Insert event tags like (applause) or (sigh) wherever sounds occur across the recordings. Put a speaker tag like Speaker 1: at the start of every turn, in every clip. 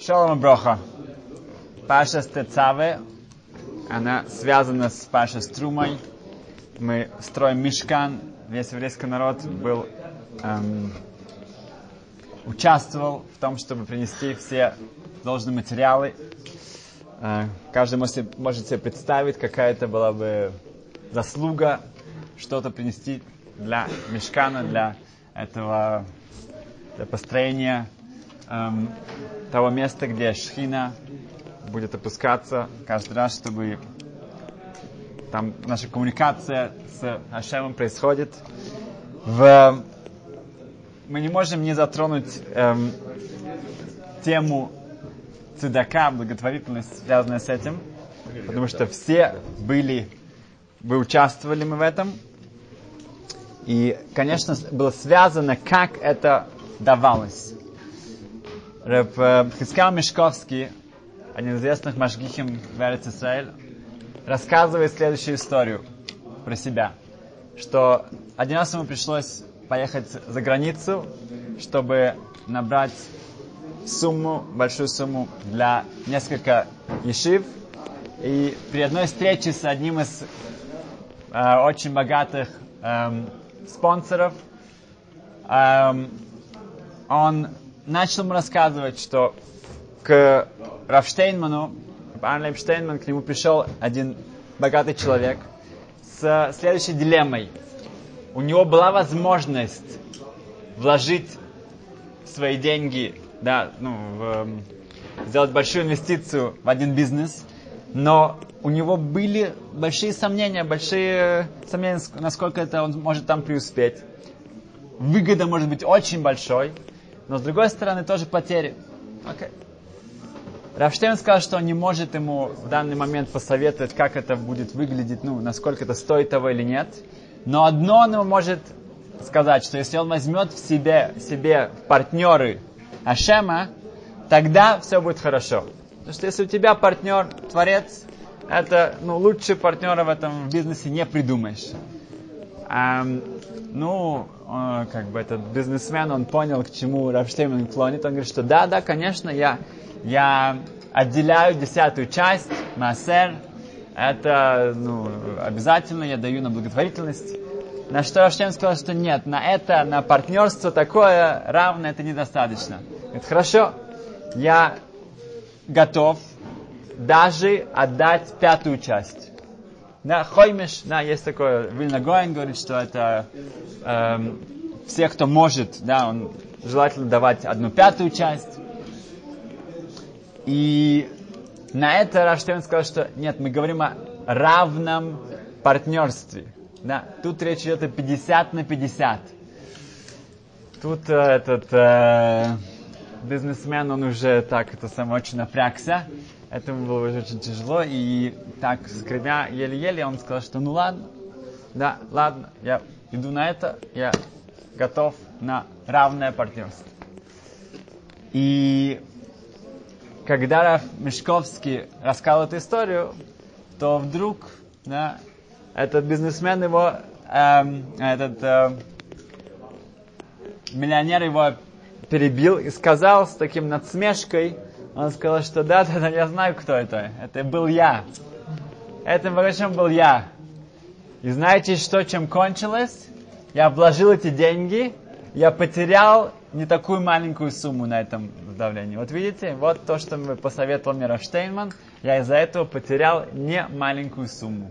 Speaker 1: Шалом Броха. Паша Стецаве, она связана с Пашей Струмой. Мы строим мешкан. Весь еврейский народ был, эм, участвовал в том, чтобы принести все должные материалы. Э, каждый может, может себе представить, какая это была бы заслуга что-то принести для мешкана, для этого для построения эм, того места, где шхина будет опускаться каждый раз, чтобы там наша коммуникация с Ашемом происходит. В... Мы не можем не затронуть эм, тему цедака, благотворительность, связанная с этим, потому что все были, вы участвовали мы в этом, и, конечно, было связано, как это давалось. Рэб э, Хискал Мешковский, один из известных машгихим в Эрец Исраиль, рассказывает следующую историю про себя. Что один раз ему пришлось поехать за границу, чтобы набрать сумму, большую сумму для несколько ешив. И при одной встрече с одним из э, очень богатых эм, спонсоров, эм, он начал ему рассказывать, что к Рафштейнману, Арнлейм Штейнман, к нему пришел один богатый человек с следующей дилеммой. У него была возможность вложить свои деньги, да, ну, в, эм, сделать большую инвестицию в один бизнес, но у него были большие сомнения, большие сомнения, насколько это он может там преуспеть. Выгода может быть очень большой, но с другой стороны тоже потери. Okay. Рафштейн сказал, что он не может ему в данный момент посоветовать, как это будет выглядеть, ну, насколько это стоит того или нет. Но одно он ему может сказать, что если он возьмет в себе, себе партнеры Ашема, тогда все будет хорошо. Потому что если у тебя партнер, творец, это, ну, лучше партнера в этом бизнесе не придумаешь. Ну, э, как бы этот бизнесмен, он понял, к чему Рафштейн клонит. Он говорит, что да, да, конечно, я, я отделяю десятую часть, массер, это ну, обязательно, я даю на благотворительность. На что Рафштейн сказал, что нет, на это, на партнерство такое равное, это недостаточно. Говорит, хорошо, я готов даже отдать пятую часть. Да, Хоймеш, да, есть такое, Вильна Гоин говорит, что это эм, все, кто может, да, он желательно давать одну пятую часть. И на это Раштейн сказал, что нет, мы говорим о равном партнерстве. Да, тут речь идет о 50 на 50. Тут э, этот э, бизнесмен, он уже так, это сам очень напрягся. Этому было уже очень тяжело. И так, скрипя еле-еле, он сказал, что ну ладно, да, ладно, я иду на это, я готов на равное партнерство. И когда Раф Мешковский рассказал эту историю, то вдруг да, этот бизнесмен его, эм, этот э, миллионер его перебил и сказал с таким надсмешкой, он сказал, что да, (laughs) да, да, я знаю, кто это. Это был я. Этим врачом был я. И знаете, что чем кончилось? Я вложил эти деньги, я потерял не такую маленькую сумму на этом давлении. Вот видите, вот то, что посоветовал мне Рафштейнман, я из-за этого потерял не маленькую сумму.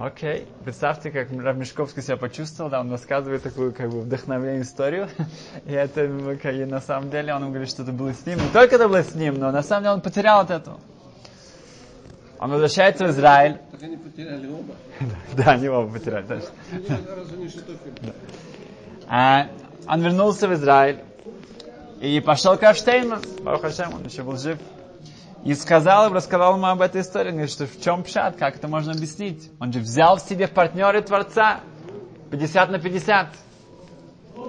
Speaker 1: Окей, okay. представьте, как Рав Мешковский себя почувствовал, да, он рассказывает такую, как бы, вдохновленную историю, и это, и на самом деле, он говорит, что это было с ним, не только это было с ним, но на самом деле он потерял от этого. Он возвращается в Израиль.
Speaker 2: Так они потеряли оба. (laughs)
Speaker 1: да, они оба потеряли, точно. А, он вернулся в Израиль и пошел к Авштейну, Барух он еще был жив. И сказал им, рассказал ему об этой истории, говорит, что в чем пшат, как это можно объяснить. Он же взял в себе партнеры Творца 50 на 50,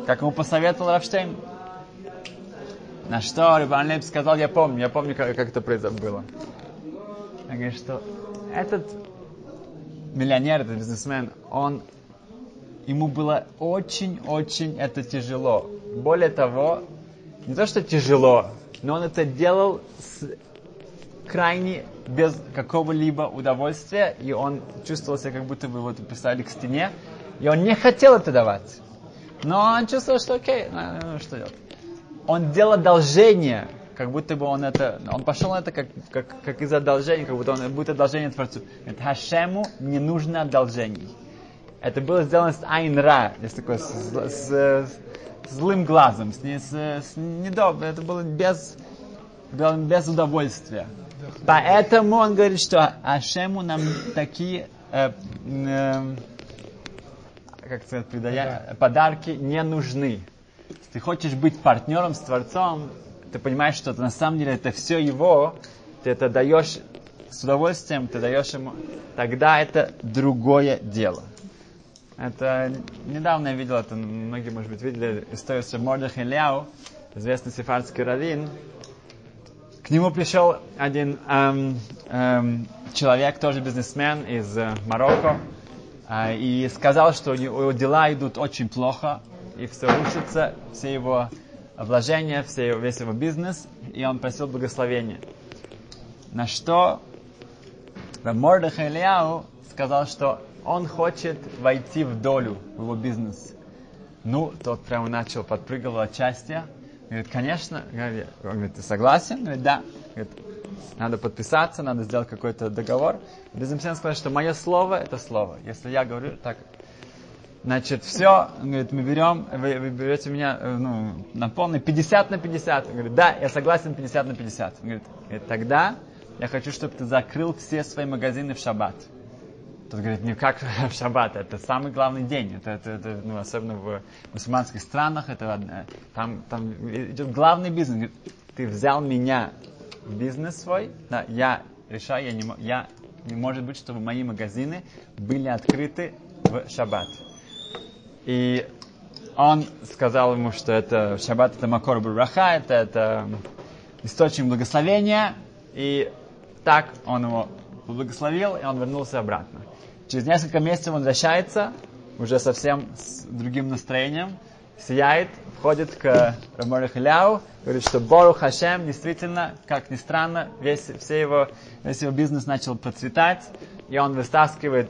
Speaker 1: как ему посоветовал Рафштейн. На что Рибан Лейб сказал, я помню, я помню, как, как это было. Он говорит, что этот миллионер, этот бизнесмен, он, ему было очень-очень это тяжело. Более того, не то, что тяжело, но он это делал с крайне без какого-либо удовольствия, и он чувствовал себя, как будто бы его писали к стене, и он не хотел это давать. Но он чувствовал, что окей, ну, ну, что делать. Он делал одолжение, как будто бы он это, он пошел на это как, как, как из одолжения, как будто он будет одолжение Творцу. Говорит, Хашему не нужно одолжений. Это было сделано с Айнра, есть такое, с, с, с злым глазом, с, с, с недобрым, это было без, без удовольствия. Поэтому он говорит, что Ашему нам такие э, э, как сказать, предая... подарки не нужны. Если ты хочешь быть партнером с Творцом, ты понимаешь, что это, на самом деле это все его, ты это даешь с удовольствием, ты даешь ему, тогда это другое дело. Это недавно я видел, это многие, может быть, видели историю с Мордах Ильяу, известный сефардский раввин. К нему пришел один эм, эм, человек, тоже бизнесмен из э, Марокко, э, и сказал, что у него дела идут очень плохо, и все рушится, все его вложения, все его, весь его бизнес, и он просил благословения. На что Мордах Ильяу сказал, что он хочет войти в долю в его бизнес. Ну, тот прямо начал, подпрыгивал от счастья. Говорит, конечно. Говорит, он говорит, ты согласен? Говорит, да. Говорит, надо подписаться, надо сделать какой-то договор. Безымсен сказал, что мое слово – это слово. Если я говорю так, значит, все, он говорит, мы берем, вы, вы берете меня э, ну, на полный 50 на 50. Он говорит, да, я согласен 50 на 50. Он говорит, говорит, тогда я хочу, чтобы ты закрыл все свои магазины в шаббат. Тот говорит, не как в (laughs) шаббат, это самый главный день. Это, это, это ну, особенно в мусульманских странах, это, там, там идет главный бизнес. Ты взял меня в бизнес свой, да, я решаю, я не, я, не может быть, чтобы мои магазины были открыты в шаббат. И он сказал ему, что это шаббат это макор браха, это, это источник благословения. И так он его благословил, и он вернулся обратно. Через несколько месяцев он возвращается, уже совсем с другим настроением, сияет, входит к Рамору Халяу, говорит, что Бору Хашем действительно, как ни странно, весь, все его, весь его бизнес начал процветать, и он вытаскивает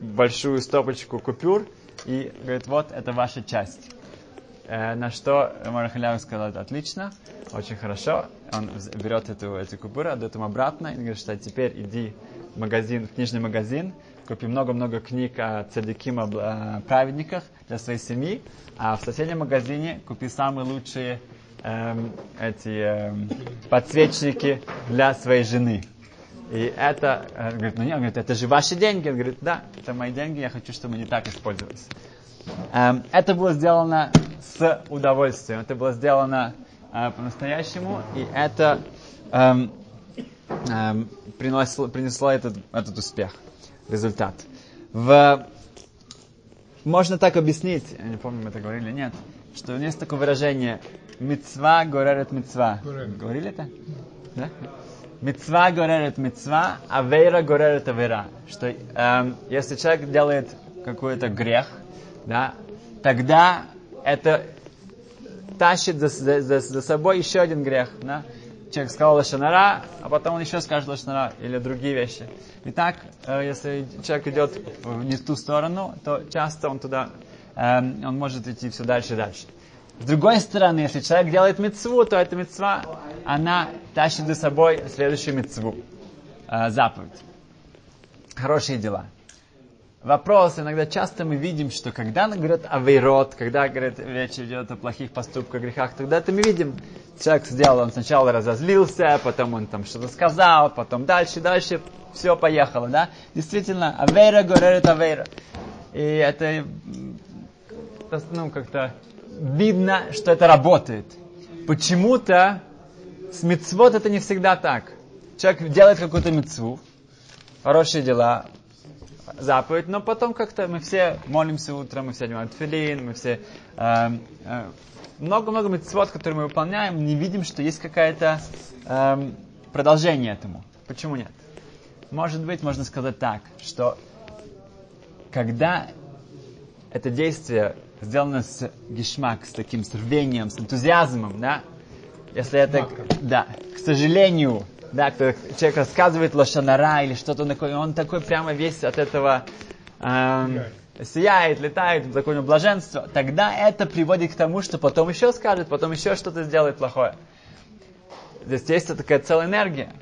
Speaker 1: большую стопочку купюр и говорит, вот это ваша часть. Э, на что Рамор Халяу сказал, отлично, очень хорошо. Он берет эту, эти купюры, отдает им обратно и говорит, что теперь иди в магазин, в книжный магазин, купи много-много книг о цадиким, о праведниках для своей семьи, а в соседнем магазине купи самые лучшие эм, эти эм, подсвечники для своей жены. И это, э, говорит, ну нет, он говорит, это же ваши деньги. Он говорит, да, это мои деньги, я хочу, чтобы они так использовались. Эм, это было сделано с удовольствием, это было сделано э, по-настоящему, и это эм, эм, принесло, принесло этот, этот успех результат. В... Можно так объяснить, я не помню, мы это говорили, нет, что есть такое выражение «мецва горерет мецва». Говорили это? Да? Мецва горерет мецва, а вера горерет авера. Что эм, если человек делает какой-то грех, да, тогда это тащит за, за, за собой еще один грех. Да? человек сказал лошанара, а потом он еще скажет лошанара или другие вещи. Итак, э, если человек идет в не ту сторону, то часто он туда, эм, он может идти все дальше и дальше. С другой стороны, если человек делает мецву, то эта мецва, она тащит за собой следующую мецву, э, заповедь. Хорошие дела вопрос, иногда часто мы видим, что когда говорят о вейрот, когда говорят, речь идет о плохих поступках, грехах, тогда это мы видим, человек сделал, он сначала разозлился, потом он там что-то сказал, потом дальше, дальше, все поехало, да? Действительно, авейра говорит авейра. И это, ну, как-то видно, что это работает. Почему-то с мецвод это не всегда так. Человек делает какую-то мецву, хорошие дела, заповедь, но потом как-то мы все молимся утром, мы все одеваем тфилин, мы все эм, э, много-много э, митцвот, которые мы выполняем, не видим, что есть какое-то э, продолжение этому. Почему нет? Может быть, можно сказать так, что когда это действие сделано с гешмак, с таким с рвением, с энтузиазмом, да, если это, да, к сожалению, да, кто, человек рассказывает лошанара или что-то такое, он такой прямо весь от этого эм, сияет, летает, в законе блаженства, тогда это приводит к тому, что потом еще скажет, потом еще что-то сделает плохое. Здесь есть такая целая энергия.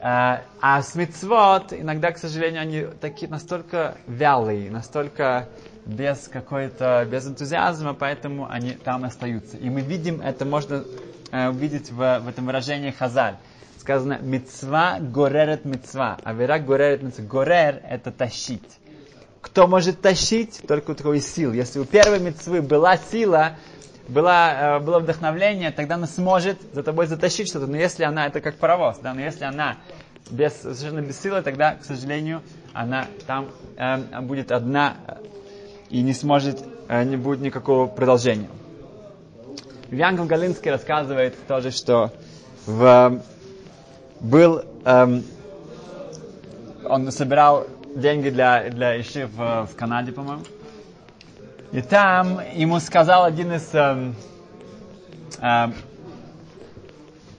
Speaker 1: А, а с мицвод иногда, к сожалению, они такие настолько вялые, настолько без какой-то, без энтузиазма, поэтому они там остаются. И мы видим, это можно э, увидеть в, в этом выражении хазаль. Сказано, мецва горерет мецва. А вера горерет мецва. Горер – это тащить. Кто может тащить? Только у такой сил. Если у первой мецвы была сила, была, э, было вдохновление, тогда она сможет за тобой затащить что-то. Но если она, это как паровоз, да, но если она без, совершенно без силы, тогда, к сожалению, она там э, будет одна и не сможет, э, не будет никакого продолжения. Янков Галинский рассказывает тоже, что в, был, эм, он собирал деньги для, для Иши в, в Канаде, по-моему. И там ему сказал один из эм, эм,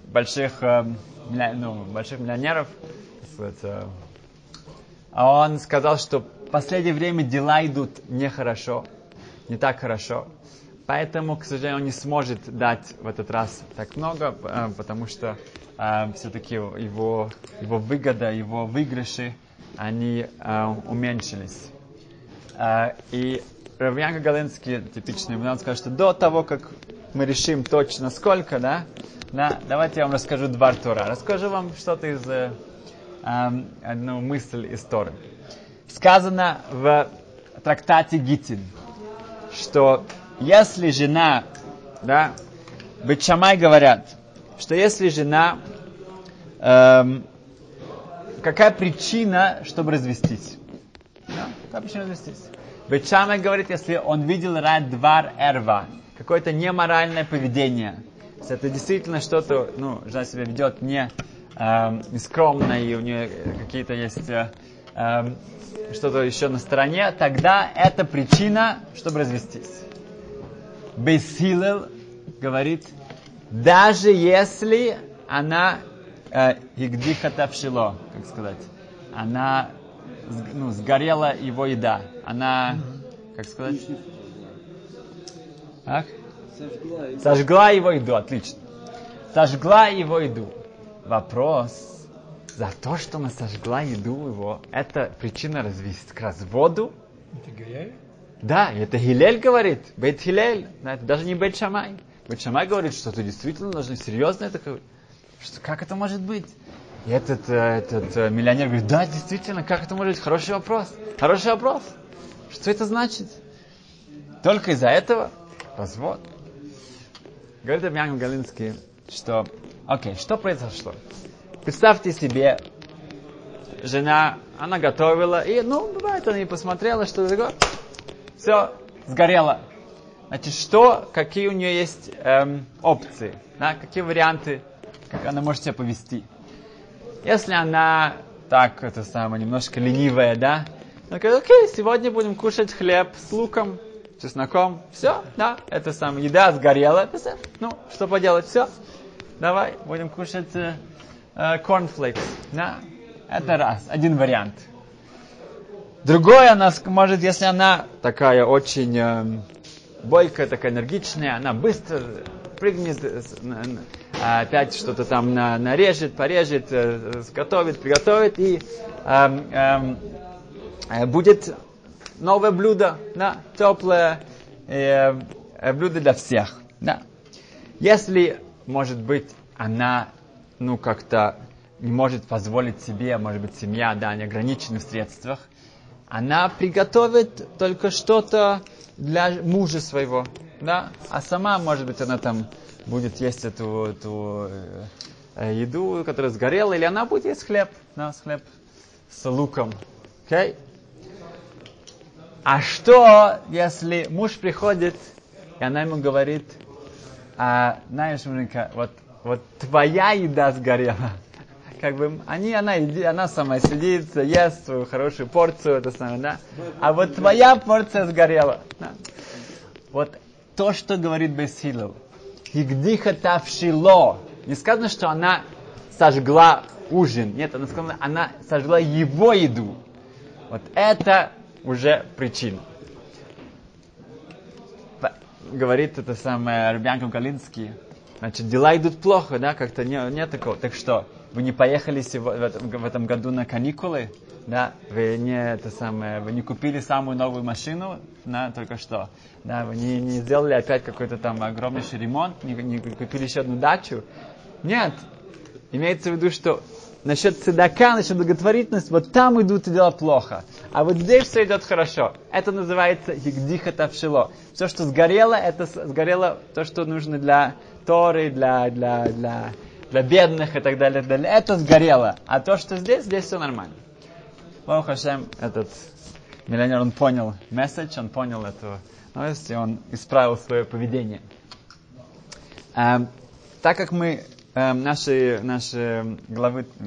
Speaker 1: больших, эм, ну, больших миллионеров, э, а он сказал, что в последнее время дела идут нехорошо, не так хорошо. Поэтому, к сожалению, он не сможет дать в этот раз так много, э, потому что э, все-таки его, его выгода, его выигрыши, они э, уменьшились. Э, и Равьянка Галинский, типичный, он сказал, что до того, как мы решим точно сколько, да, да давайте я вам расскажу два Тора. Расскажу вам что-то из э, э, одну мысль из Торы сказано в трактате Гитин, что если жена, да, Бетшамай говорят, что если жена, эм, какая причина, чтобы развестись? Да, какая причина развестись? Бетшамай говорит, если он видел рад двар эрва, какое-то неморальное поведение, если это действительно что-то, ну, жена себя ведет не, эм, нескромно, и у нее какие-то есть э, эм, что-то еще на стороне, тогда это причина, чтобы развестись. Бейсилел говорит, даже если она э, игдихатавшило, как сказать, она ну, сгорела его еда, она, как сказать, Ах? Сожгла его еду, отлично. Сожгла его еду. Вопрос, за то, что она сожгла еду его, это причина развести к разводу.
Speaker 2: Это?
Speaker 1: Да, это Хилель говорит, Бейт Хилель, это даже не Бейт Шамай. Бейт Шамай говорит, что ты действительно должен серьезно это говорить. Что, как это может быть? И этот, э, этот э, миллионер говорит, да, действительно, как это может быть? Хороший вопрос. Хороший вопрос. Что это значит? Только из-за этого развод. Говорит Абьян Галинский, что, окей, что произошло? Представьте себе, жена, она готовила, и, ну, бывает, она не посмотрела, что такое, все, сгорело. Значит, что, какие у нее есть эм, опции, да, какие варианты, как она может себя повести. Если она так, это самое, немножко ленивая, да, она говорит, окей, сегодня будем кушать хлеб с луком, чесноком, все, да, это самое, еда сгорела, это все, ну, что поделать, все, давай, будем кушать э, cornflakes. Да? Это раз, один вариант. Другой она может, если она такая очень э, бойкая, такая энергичная, она быстро прыгнет, э, опять что-то там на, нарежет, порежет, э, сготовит, приготовит и э, э, будет новое блюдо, да, теплое э, блюдо для всех. Да. Если, может быть, она ну, как-то не может позволить себе, может быть, семья, да, неограничена в средствах, она приготовит только что-то для мужа своего, да, а сама, может быть, она там будет есть эту, эту э, еду, которая сгорела, или она будет есть хлеб, да, хлеб с луком, окей? Okay? А что, если муж приходит, и она ему говорит, а, знаешь, Маринка, вот вот твоя еда сгорела. Как бы они, она, она сама сидит, ест свою хорошую порцию, это самое, да? А вот твоя порция сгорела. Да? Вот то, что говорит Бесилов. Хигдиха тавшило. Не сказано, что она сожгла ужин. Нет, она сказала, она сожгла его еду. Вот это уже причина. Говорит это самое Рубянка Галинский. Значит, дела идут плохо, да, как-то не, нет такого. Так что, вы не поехали в, этом году на каникулы, да, вы не, это самое, вы не купили самую новую машину, да, только что, да, вы не, не сделали опять какой-то там огромнейший ремонт, не, не купили еще одну дачу. Нет, имеется в виду, что насчет цедака, насчет благотворительности, вот там идут дела плохо. А вот здесь все идет хорошо. Это называется гигдиха тавшило. Все, что сгорело, это сгорело то, что нужно для Торы, для, для, для, для бедных и так далее, далее. Это сгорело. А то, что здесь, здесь все нормально. Бог Хашем, этот миллионер, он понял месседж, он понял эту новость, и он исправил свое поведение. Эм, так как мы Эм, наши, наши главы э,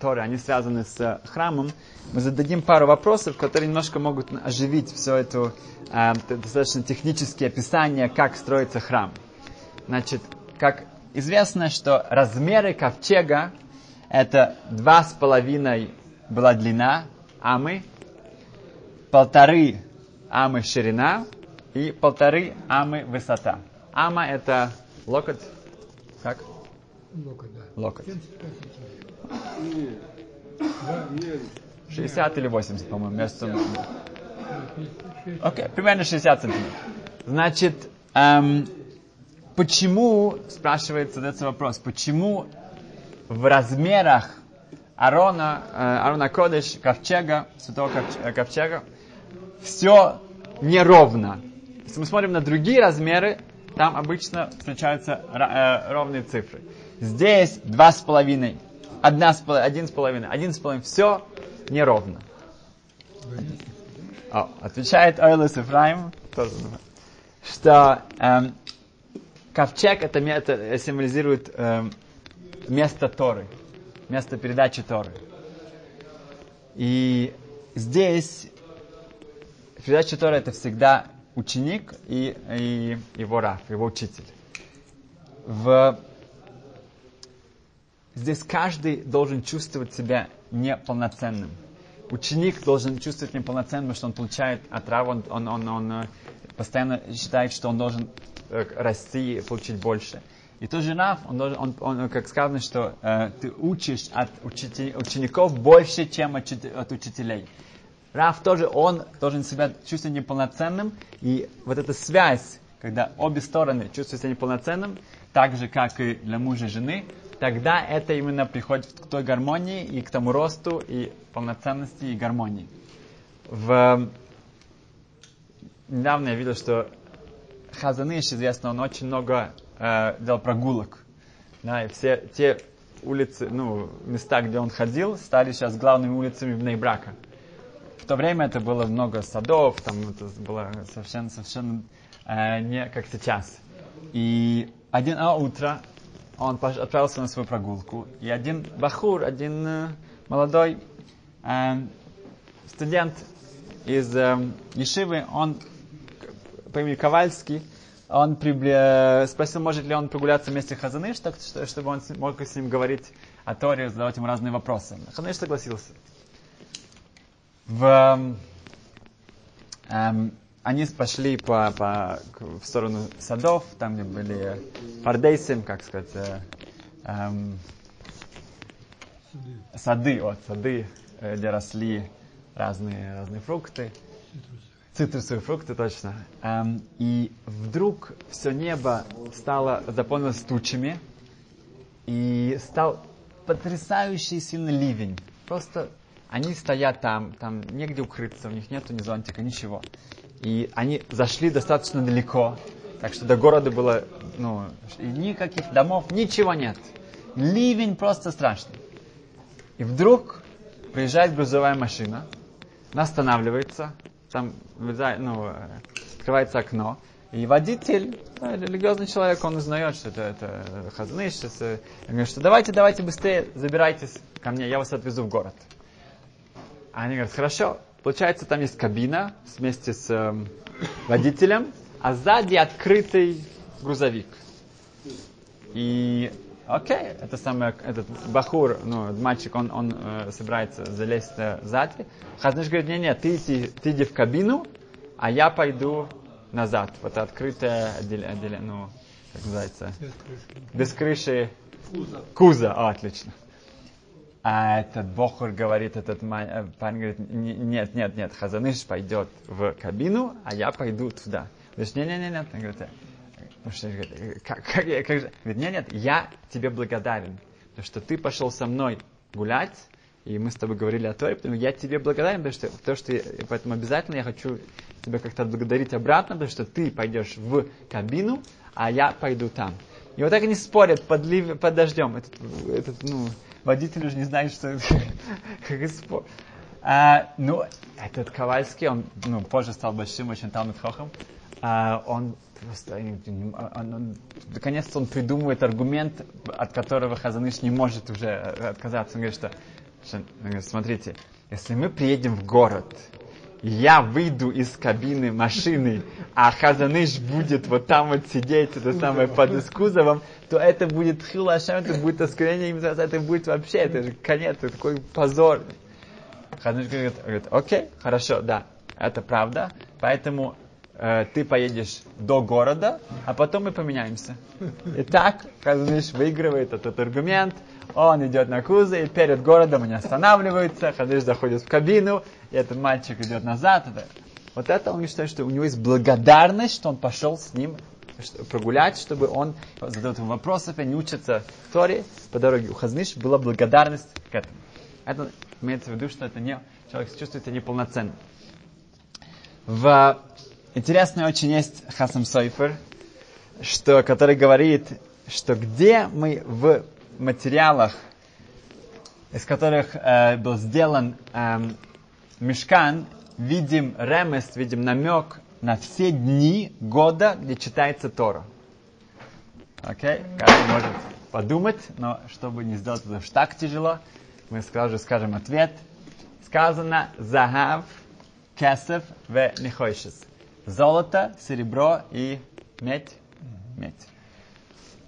Speaker 1: Торы, они связаны с храмом, мы зададим пару вопросов, которые немножко могут оживить все это э, достаточно технические описания, как строится храм. Значит, как известно, что размеры ковчега это два с половиной была длина амы, полторы амы ширина и полторы амы высота. Ама это локоть, как?
Speaker 2: Локоть, да.
Speaker 1: Локоть. 60 или 80, по-моему, между... Окей, okay, примерно 60 сантиметров. Значит, эм, почему, спрашивается, задается вопрос, почему в размерах Арона, э, Арона Кодыш, ковчега, святого ковчега, ковчега, все неровно. Если мы смотрим на другие размеры, там обычно встречаются э, ровные цифры. Здесь два с половиной, одна с половиной, один с половиной, один с половиной. Все неровно. О, отвечает Ойлес Ефраим, что эм, ковчег это, это символизирует эм, место Торы, место передачи Торы. И здесь передача Торы это всегда ученик и, и его раф, его учитель. В Здесь каждый должен чувствовать себя неполноценным. Ученик должен чувствовать неполноценным, что он получает отраву, он, он, он, он э, постоянно считает, что он должен э, расти и получить больше. И тот же Раф, он, должен, он, он, как сказано, что э, ты учишь от учитель, учеников больше, чем от, от учителей. Раф тоже, он должен себя чувствовать неполноценным, и вот эта связь, когда обе стороны чувствуют себя неполноценным, так же, как и для мужа и жены, тогда это именно приходит к той гармонии и к тому росту и полноценности и гармонии. В... Недавно я видел, что Хазаныш, известно, он очень много э, делал прогулок. Да, и все те улицы, ну, места, где он ходил, стали сейчас главными улицами в Нейбрака. В то время это было много садов, там это было совершенно, совершенно э, не как сейчас. И один а утро он отправился на свою прогулку, и один бахур, один э, молодой э, студент из э, Ешивы, он по имени Ковальский, он прибли... спросил, может ли он прогуляться вместе с Хазаныш, так, чтобы он мог с ним говорить о Торе, задавать ему разные вопросы. Хазаныш согласился. В, эм, они пошли по, по, в сторону садов, там где были пардейсим, как сказать, э, эм, сады, вот, сады, э, где росли разные, разные фрукты. Цитрусовые фрукты, точно. Эм, и вдруг все небо стало заполнилось тучами, и стал потрясающий сильный ливень. Просто они стоят там, там негде укрыться, у них нету ни зонтика, ничего. И они зашли достаточно далеко, так что до города было, ну, никаких домов, ничего нет. Ливень просто страшный. И вдруг приезжает грузовая машина, она останавливается, там ну, открывается окно, и водитель, да, религиозный человек, он узнает, что это, это хазны, сейчас, и говорит, что давайте, давайте быстрее забирайтесь ко мне, я вас отвезу в город. А они говорят, хорошо, Получается, там есть кабина вместе с э, водителем, а сзади открытый грузовик. И окей, это самое, этот бахур, ну, мальчик, он, он э, собирается залезть э, сзади. Хазныш говорит, не, не, ты, ты, ты иди в кабину, а я пойду назад. Вот открытое отделение, отделение ну, как называется? Без крыши. Куза. Куза, О, отлично. А этот Бохур говорит, этот э, парень говорит, нет, нет, нет, Хазаныш пойдет в кабину, а я пойду туда. Говорит, нет, нет, ну что, говорит, как, как, как же? Нет, нет, я тебе благодарен, потому что ты пошел со мной гулять, и мы с тобой говорили о Торе, потому я тебе благодарен, потому что, потому что поэтому обязательно я хочу тебя как-то отблагодарить обратно, потому что ты пойдешь в кабину, а я пойду там. И вот так они спорят под, лив... под дождем. Этот, этот, ну, водитель уже не знает, что (laughs) как. А, ну, этот Ковальский, он ну, позже стал большим очень талмит хохом. А, он просто, он, он, наконец-то он придумывает аргумент, от которого Хазаныш не может уже отказаться. Он говорит, что, он говорит, смотрите, если мы приедем в город, я выйду из кабины машины, а Хазаныш будет вот там вот сидеть, это самое, под кузовом, то это будет хилашем, это будет оскорбление, это будет вообще, это же конец, это такой позор. Хазаныш говорит, говорит, окей, хорошо, да, это правда, поэтому э, ты поедешь до города, а потом мы поменяемся. И так Хазаныш выигрывает этот аргумент, он идет на кузов, и перед городом они останавливаются, Хадыш заходит в кабину, и этот мальчик идет назад. Вот это он считает, что у него есть благодарность, что он пошел с ним прогулять, чтобы он задает ему вопросы, они учатся в Торе по дороге. У Хазныш была благодарность к этому. Это имеется в виду, что это не, человек чувствует себя неполноценно. В интересный очень есть Хасам Сойфер, что, который говорит, что где мы в материалах, из которых э, был сделан э, мешкан, видим ремест, видим намек на все дни года, где читается Тора. Окей? Okay? Каждый может подумать, но чтобы не сделать это так тяжело, мы сразу скажем ответ. Сказано «זהב, כסף ונחושת». Золото, серебро и медь. Медь.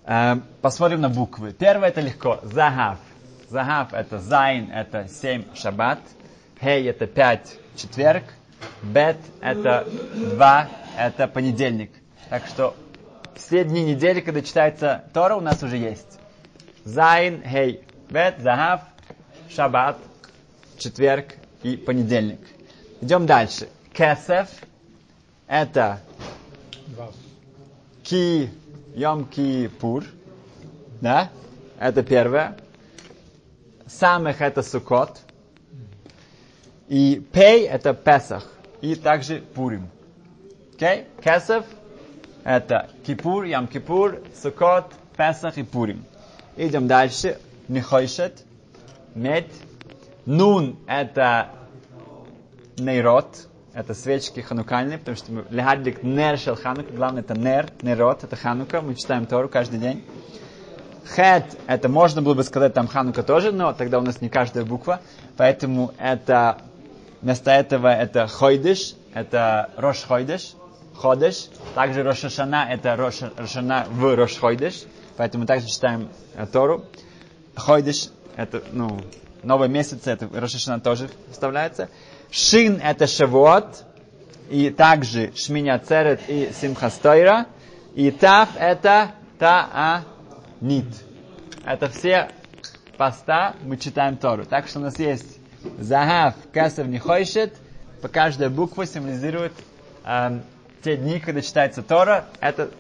Speaker 1: Эм, посмотрим на буквы. Первое это легко. זהב. זהב это зайн, это семь шаббат. Хей это пять четверг. Бет это два, это понедельник. Так что все дни недели, когда читается Тора, у нас уже есть. Зайн, хей, бет, загав, шаббат, четверг и понедельник. Идем дальше. Кесев это ки Йом Кипур, да, это первое. Самых это Сукот. И Пей это Песах. И также Пурим. Окей? Okay? Кесов это Кипур, Ям Кипур, Сукот, Песах и Пурим. Идем дальше. Нехойшет, медь. Нун это нейрот, это свечки ханукальные, потому что легадлик нер шел ханука, главное это нер, нерот, это ханука, мы читаем Тору каждый день. Хет, это можно было бы сказать там ханука тоже, но тогда у нас не каждая буква, поэтому это, вместо этого это хойдыш, это рош хойдыш, ходыш, также рошашана, это рош, в рош хойдыш, поэтому также читаем э, Тору. Хойдыш, это, ну, новый месяц, это рошашана тоже вставляется. Шин это Шавуот, и также Шминя Церет и Симхастойра. И Тав это Таанит. Это все поста мы читаем Тору. Так что у нас есть Загав, Кесов, Нехойшет. По каждой букве символизирует э, те дни, когда читается Тора. Это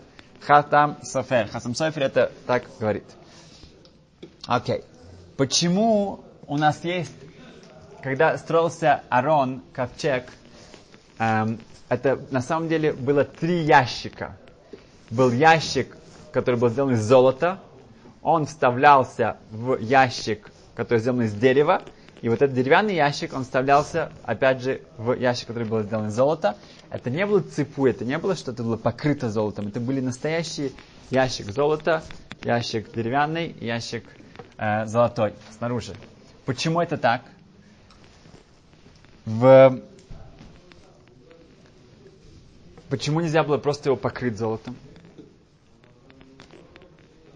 Speaker 1: Хатам Софер. Хатам Софер это так говорит. Окей. Okay. Почему у нас есть когда строился Арон, ковчег, эм, это на самом деле было три ящика. Был ящик, который был сделан из золота, он вставлялся в ящик, который сделан из дерева, и вот этот деревянный ящик, он вставлялся, опять же, в ящик, который был сделан из золота. Это не было цепу, это не было что-то было покрыто золотом. Это были настоящие ящик золота, ящик деревянный, ящик э, золотой снаружи. Почему это так? В... Почему нельзя было просто его покрыть золотом?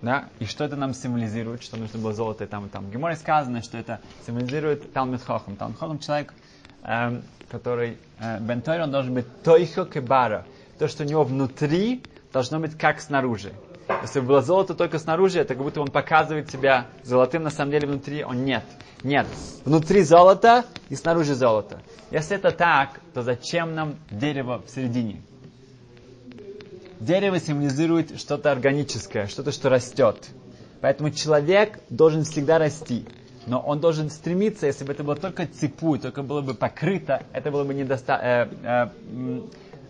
Speaker 1: Да? И что это нам символизирует, что нужно было золото и там, и там. В Геморе сказано, что это символизирует Талмит Хохам. Талмит Хохам человек, эм, который, э, Бен Тойр, он должен быть Тойхо Кебара. То, что у него внутри, должно быть как снаружи. Если бы было золото только снаружи, это как будто он показывает себя золотым, на самом деле внутри он нет. Нет. Внутри золото и снаружи золото. Если это так, то зачем нам дерево в середине? Дерево символизирует что-то органическое, что-то, что растет. Поэтому человек должен всегда расти. Но он должен стремиться, если бы это было только цепу, только было бы покрыто, это было бы недостаточно... Э, э,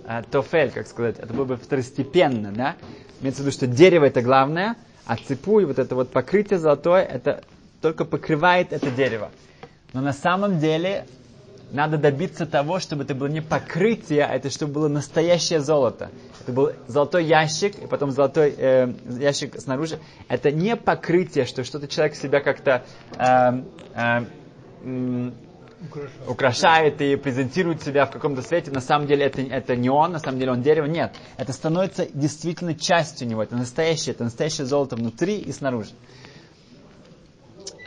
Speaker 1: э, тофель, как сказать, это было бы второстепенно, да? Имеется в виду, что дерево это главное, а цепу и вот это вот покрытие золотое, это только покрывает это дерево. Но на самом деле надо добиться того, чтобы это было не покрытие, а это чтобы было настоящее золото. Это был золотой ящик, и потом золотой э, ящик снаружи. Это не покрытие, что что-то человек себя как-то э, э, украшает и презентирует себя в каком-то свете. На самом деле это, это не он, на самом деле он дерево. Нет, это становится действительно частью него. Это настоящее, это настоящее золото внутри и снаружи.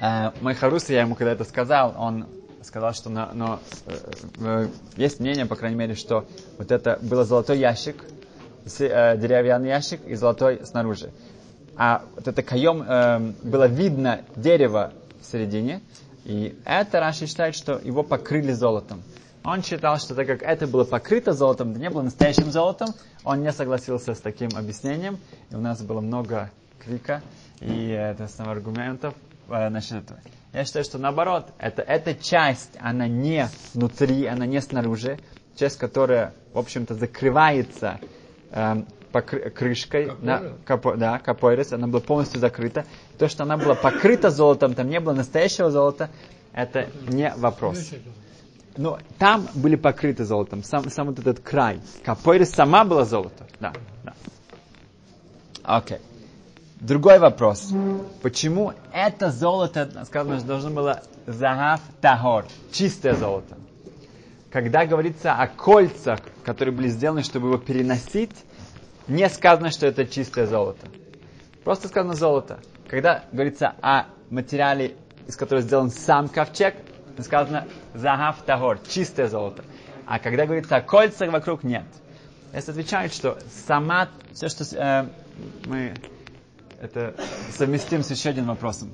Speaker 1: Э, мой Харус, я ему когда это сказал, он сказал, что на, но, э, э, есть мнение, по крайней мере, что вот это было золотой ящик, э, деревянный ящик и золотой снаружи. А вот это каем э, было видно дерево в середине, и это Раши считает, что его покрыли золотом. Он считал, что так как это было покрыто золотом, это не было настоящим золотом, он не согласился с таким объяснением, и у нас было много крика и это, аргументов э, насчет этого. Я считаю, что наоборот, это, эта часть, она не внутри, она не снаружи, часть, которая, в общем-то, закрывается э, покры- крышкой, на, капо, да, капойрес, она была полностью закрыта. То, что она была покрыта золотом, там не было настоящего золота, это не вопрос. Но там были покрыты золотом, сам, сам вот этот край. Капойрес сама была золото. Да, да. Окей. Okay. Другой вопрос. Почему это золото, сказано, что должно было загав тахор, чистое золото? Когда говорится о кольцах, которые были сделаны, чтобы его переносить, не сказано, что это чистое золото. Просто сказано золото. Когда говорится о материале, из которого сделан сам ковчег, сказано загав тахор, чистое золото. А когда говорится о кольцах вокруг, нет. Если отвечают, что сама, все, что э, мы это совместим с еще одним вопросом,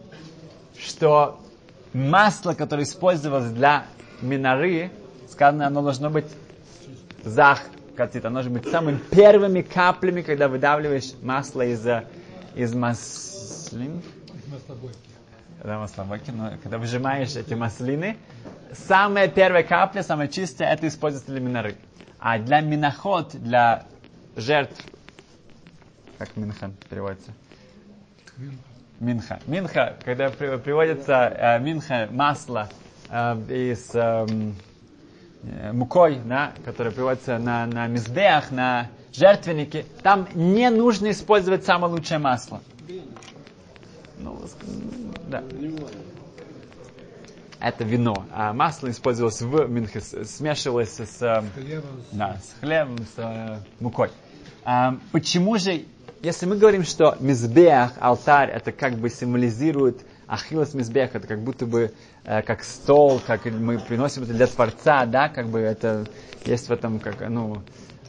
Speaker 1: что масло, которое использовалось для минары, сказано, оно должно быть зах, катит, оно должно быть самыми первыми каплями, когда выдавливаешь масло из, из маслин. Да, маслобойки, но когда выжимаешь эти маслины, самая первая капля, самая чистая, это используется для минары. А для миноход, для жертв, как минхан переводится, Минха. Минха, когда приводится э, минха, масло э, из э, мукой, да, которое приводится на, на мизбеях, на жертвеннике, там не нужно использовать самое лучшее масло. Ну, да. Это вино. А масло использовалось в минхе, смешивалось с, с, хлебом, да, с хлебом, с э, мукой. А, почему же если мы говорим, что мизбех, алтарь, это как бы символизирует Ахиллес мизбех, это как будто бы э, как стол, как мы приносим это для Творца, да, как бы это есть в этом как, ну,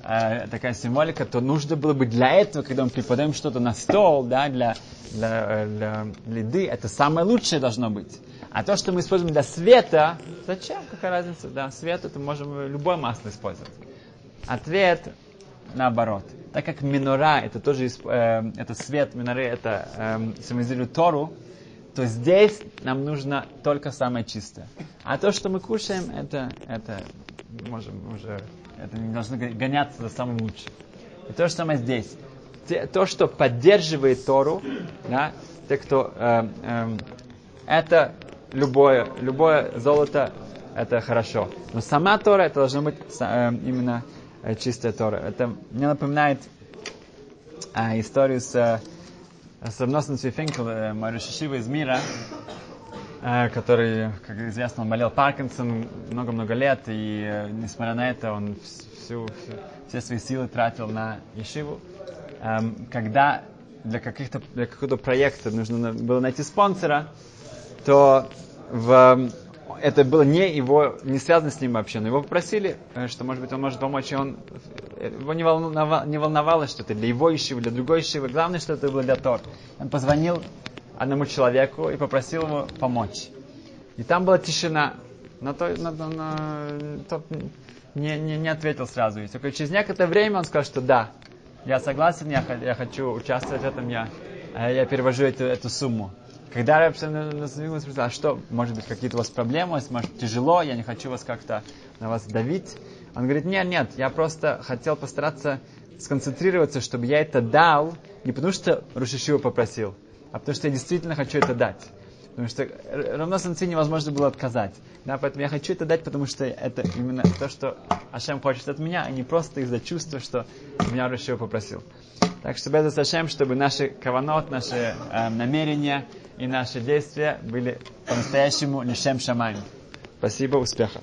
Speaker 1: э, такая символика, то нужно было бы для этого, когда мы преподаем что-то на стол, да, для, для, э, для, для еды, это самое лучшее должно быть. А то, что мы используем для света, зачем? Какая разница? Да, свет это можем любое масло использовать. Ответ наоборот так как минора, это тоже э, это свет миноры, это э, символизирует Тору, то здесь нам нужно только самое чистое. А то, что мы кушаем, это, это можем уже, это не должно гоняться за самым лучшим. И то же самое здесь. То, что поддерживает Тору, да, те, кто, э, э, это любое, любое золото, это хорошо. Но сама Тора, это должно быть э, именно Э, чистая Тора. Это мне напоминает а, историю с, э, с Равносом Цвифенкел, э, мой Шишива из мира, а, который, как известно, он болел Паркинсон много-много лет, и несмотря на это, он всю, всю, все свои силы тратил на Ешиву. А, когда для, каких-то, для какого-то проекта нужно было найти спонсора, то в, это было не его, не связано с ним вообще, но его попросили, э, что, может быть, он может помочь, и он, его не волновало, не волновало что это для его ищего, для другой ищего, главное, что это было для Тор. Он позвонил одному человеку и попросил его помочь. И там была тишина, но тот, на, на, на, тот не, не, не ответил сразу. И только через некоторое время он сказал, что да, я согласен, я, я хочу участвовать в этом, я, э, я перевожу эту, эту сумму. Когда Рэб спросил, а что, может быть, какие-то у вас проблемы, может, тяжело, я не хочу вас как-то на вас давить. Он говорит, нет, нет, я просто хотел постараться сконцентрироваться, чтобы я это дал, не потому что Рушишива попросил, а потому что я действительно хочу это дать. Потому что равно санкции невозможно было отказать. Да, поэтому я хочу это дать, потому что это именно то, что Ашем хочет от меня, а не просто из-за чувства, что меня Рушишива попросил. Так что без Ашем, чтобы наши каванот, наши э, намерения, и наши действия были по-настоящему лишем шамаем. Спасибо, успеха.